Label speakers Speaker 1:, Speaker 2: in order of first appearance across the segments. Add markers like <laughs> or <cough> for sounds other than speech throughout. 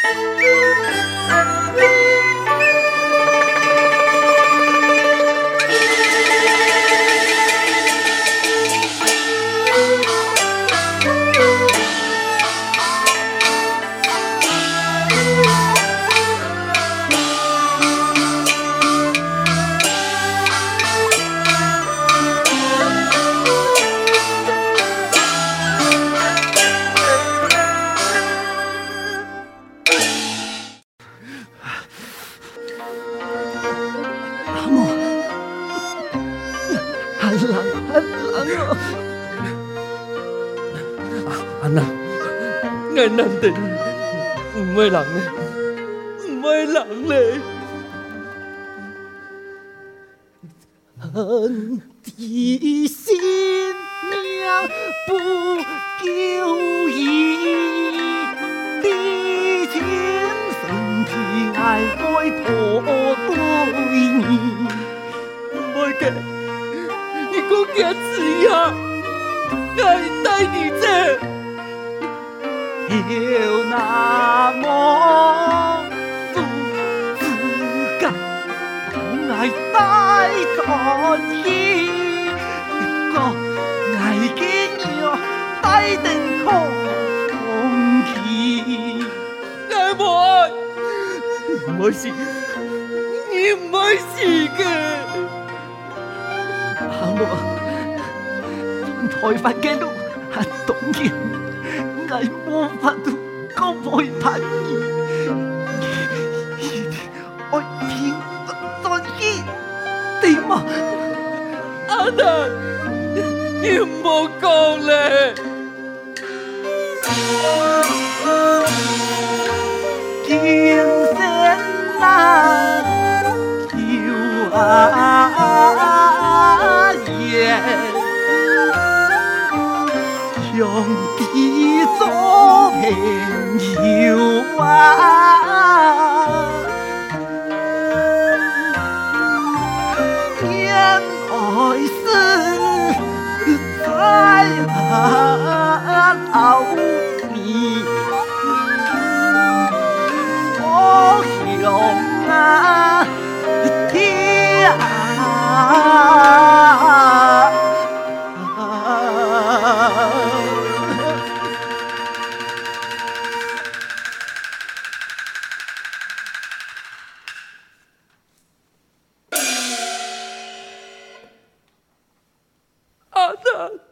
Speaker 1: Música 爱难得，唔会人咧，唔会人咧。
Speaker 2: 恨的新娘不久矣，帝君身体爱爱破对你，
Speaker 1: 唔会嘅，你讲坚持呀，爱带你走。
Speaker 2: 有那么不自觉，爱带着你，个爱给我带点空气。
Speaker 1: 爱不爱？唔会死，你唔会死嘅。
Speaker 2: 阿母，台湾嘅路系冻嘅。爱无法度讲陪伴你，爱听专辑对吗？
Speaker 1: 阿南，你唔好讲咧。
Speaker 2: 金线郎，有啊耶，兄弟。做朋友啊，恋爱是在老你，我兄啊，Father.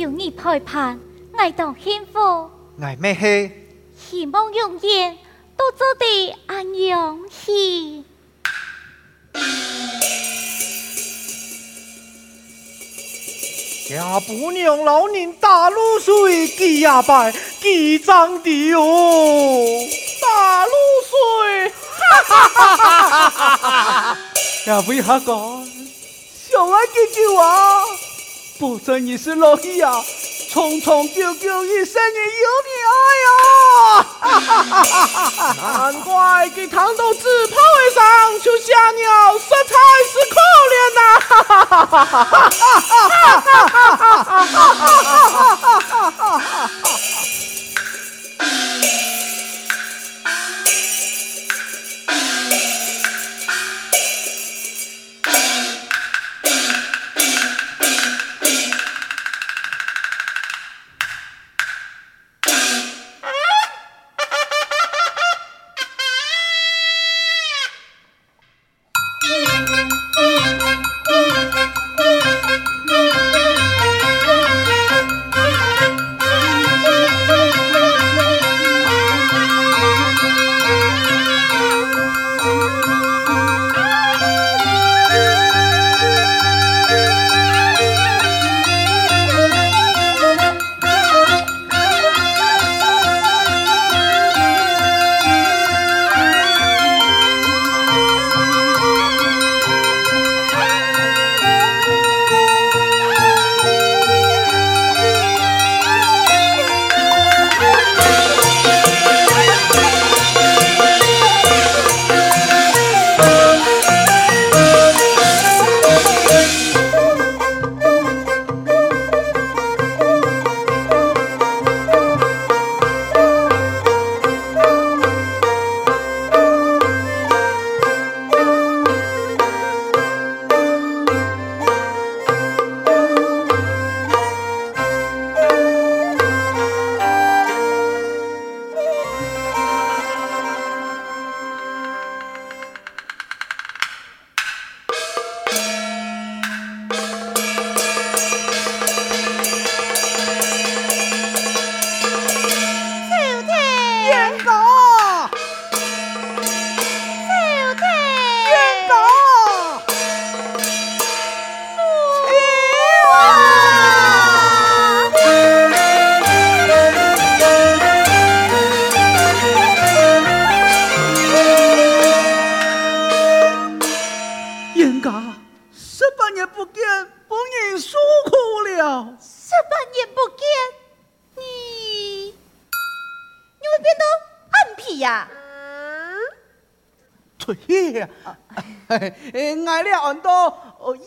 Speaker 3: 有你陪伴，爱当幸福。我
Speaker 4: 咩系？
Speaker 3: 希望永远都做得安养去。
Speaker 4: 家不娘老人打露水，记呀拜，记长的哦。
Speaker 2: 打露水，哈哈哈哈哈哈！呀，为何讲？小爱记住啊！不真你是乐意呀，匆匆久久一生也有你爱呀！难怪给糖豆子抛尾上，就像鸟，实在是可怜呐！哈哈哈哈哈哈哈哈哈哈哈！家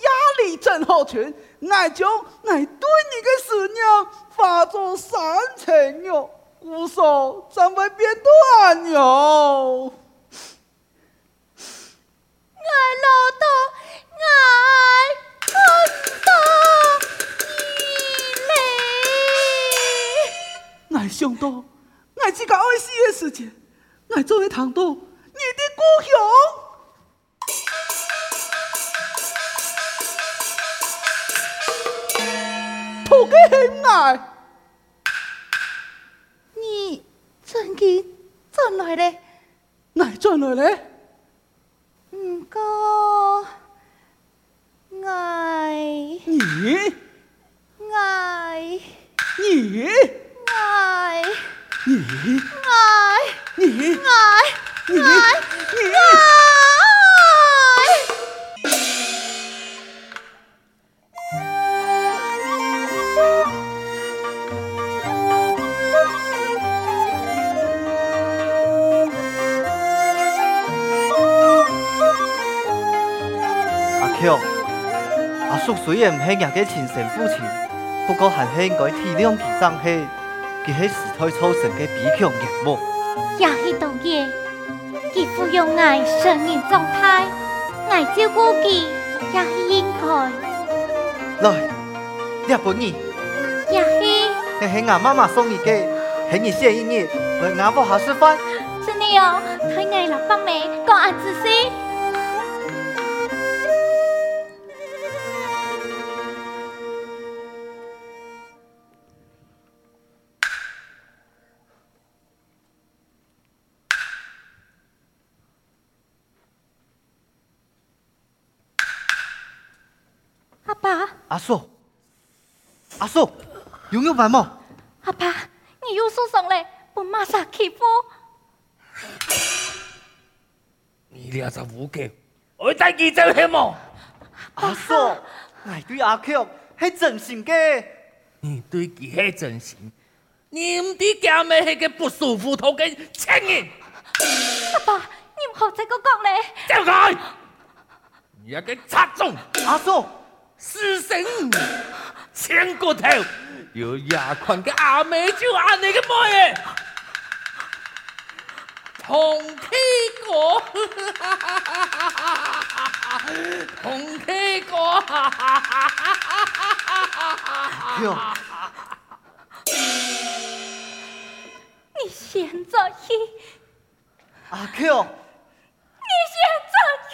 Speaker 2: 压力症候群，爱将爱对你的思念化作三层肉，故说怎会变断哟？
Speaker 3: 爱老大，爱很多你嘞，
Speaker 2: 爱想到，爱这个爱死的时间，爱做一趟多。你的故乡，土给很爱。
Speaker 3: 你怎地转来嘞？
Speaker 2: 哪转来嘞？
Speaker 3: 唔
Speaker 5: 过然唔系人嘅亲生父亲，不过还是应该体谅其上系佢系时代造成嘅悲强人物。
Speaker 3: 也系当然。其抚养爱成人状态，爱照顾其也系应该。
Speaker 5: 来，日本人，
Speaker 3: 也系。
Speaker 5: 你系俺妈妈送你嘅，系你谢意你，来俺不好示范。
Speaker 3: 真的哦，太爱了，爸妹，讲俺仔细。
Speaker 5: 阿叔，阿叔，有没有白毛？
Speaker 3: 阿爸，你又受伤了，不马上起步。
Speaker 1: 你俩在屋企，我带你走黑么？
Speaker 5: 阿叔，我对阿 Q 系真心嘅。
Speaker 1: 你对佢系真心，你唔对家妹系个不舒服头嘅情人。
Speaker 3: 阿爸，你唔好再个讲嘞。
Speaker 1: 走开！你一个贼种！
Speaker 5: 阿叔。
Speaker 1: 死神，牵过头，有牙款嘅阿妹就按你个妹，同气过，同气过，
Speaker 5: 哟，
Speaker 3: 你现在去，
Speaker 5: 阿 Q，
Speaker 3: 你现在去。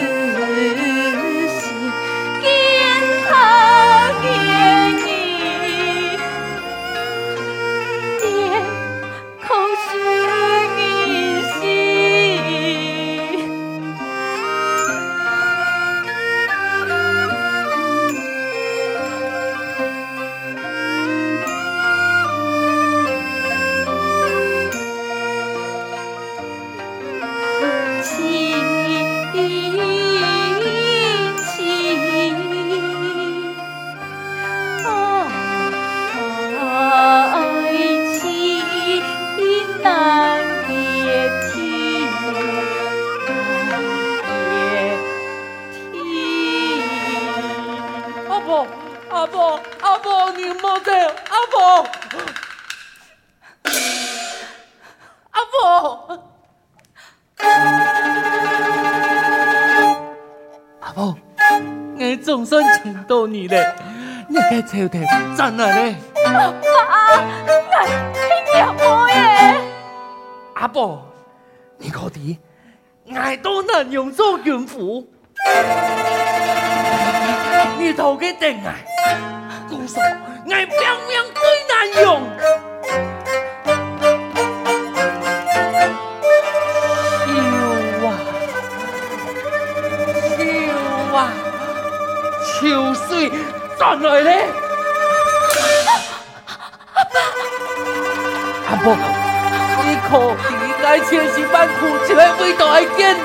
Speaker 1: 卤水，红屁股，
Speaker 3: 长命旁，
Speaker 1: 你了，你该抽的真的嘞。
Speaker 3: 爸，我听见我耶。
Speaker 1: 阿婆，你到底爱都能用做怨妇？你头给定爱，姑嫂爱表面最难用。转来咧，阿婆，你可别爱千辛万苦，只会为到
Speaker 3: 爱见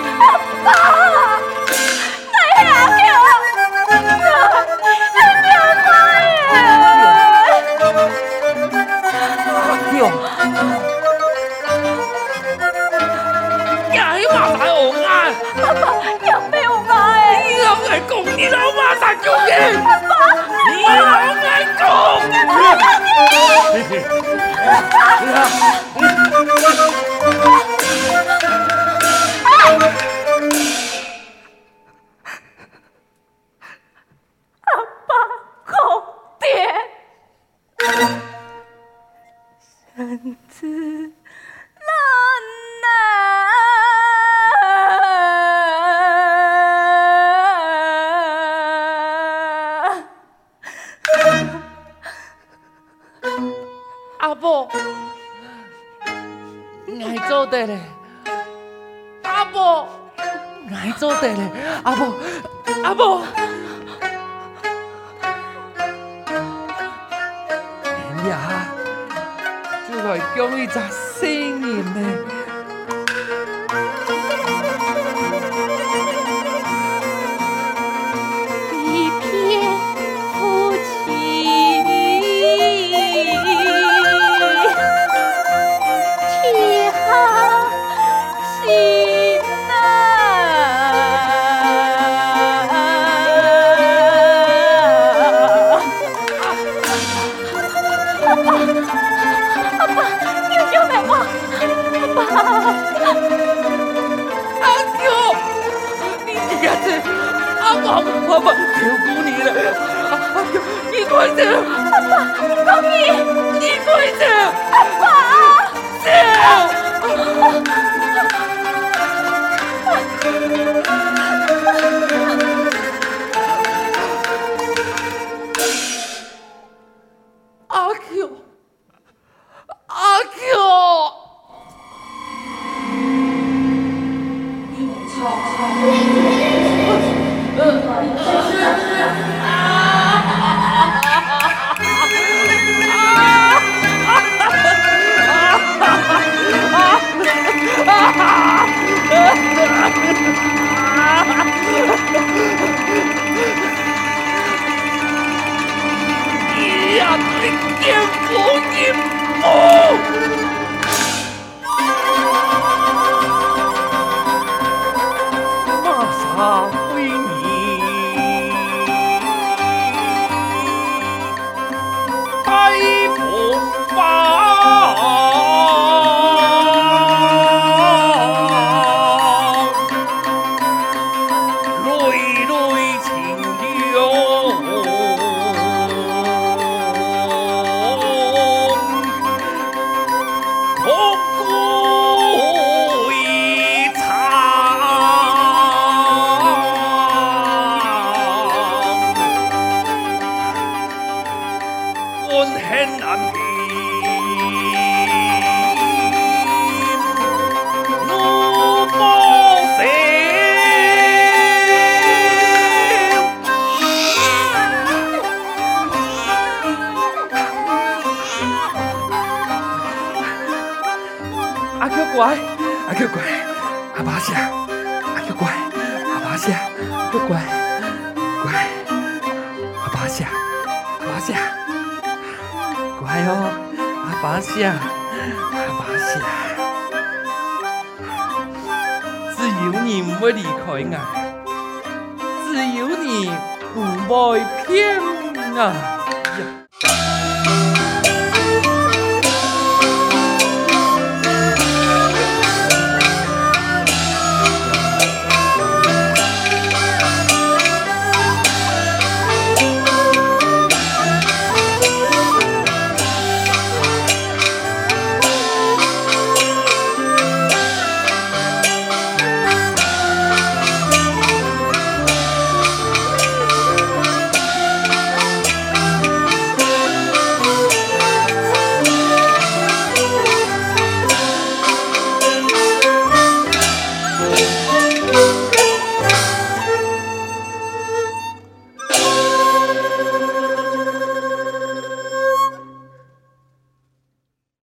Speaker 3: <laughs> 阿爸，<laughs> 公爹，孙子。
Speaker 1: 对嘞，阿婆，来做得嘞，阿婆，阿婆，哎呀，就来讲一只新人嘞。阿爸写，阿爸写，只有你唔会离开我，只有你唔会骗我。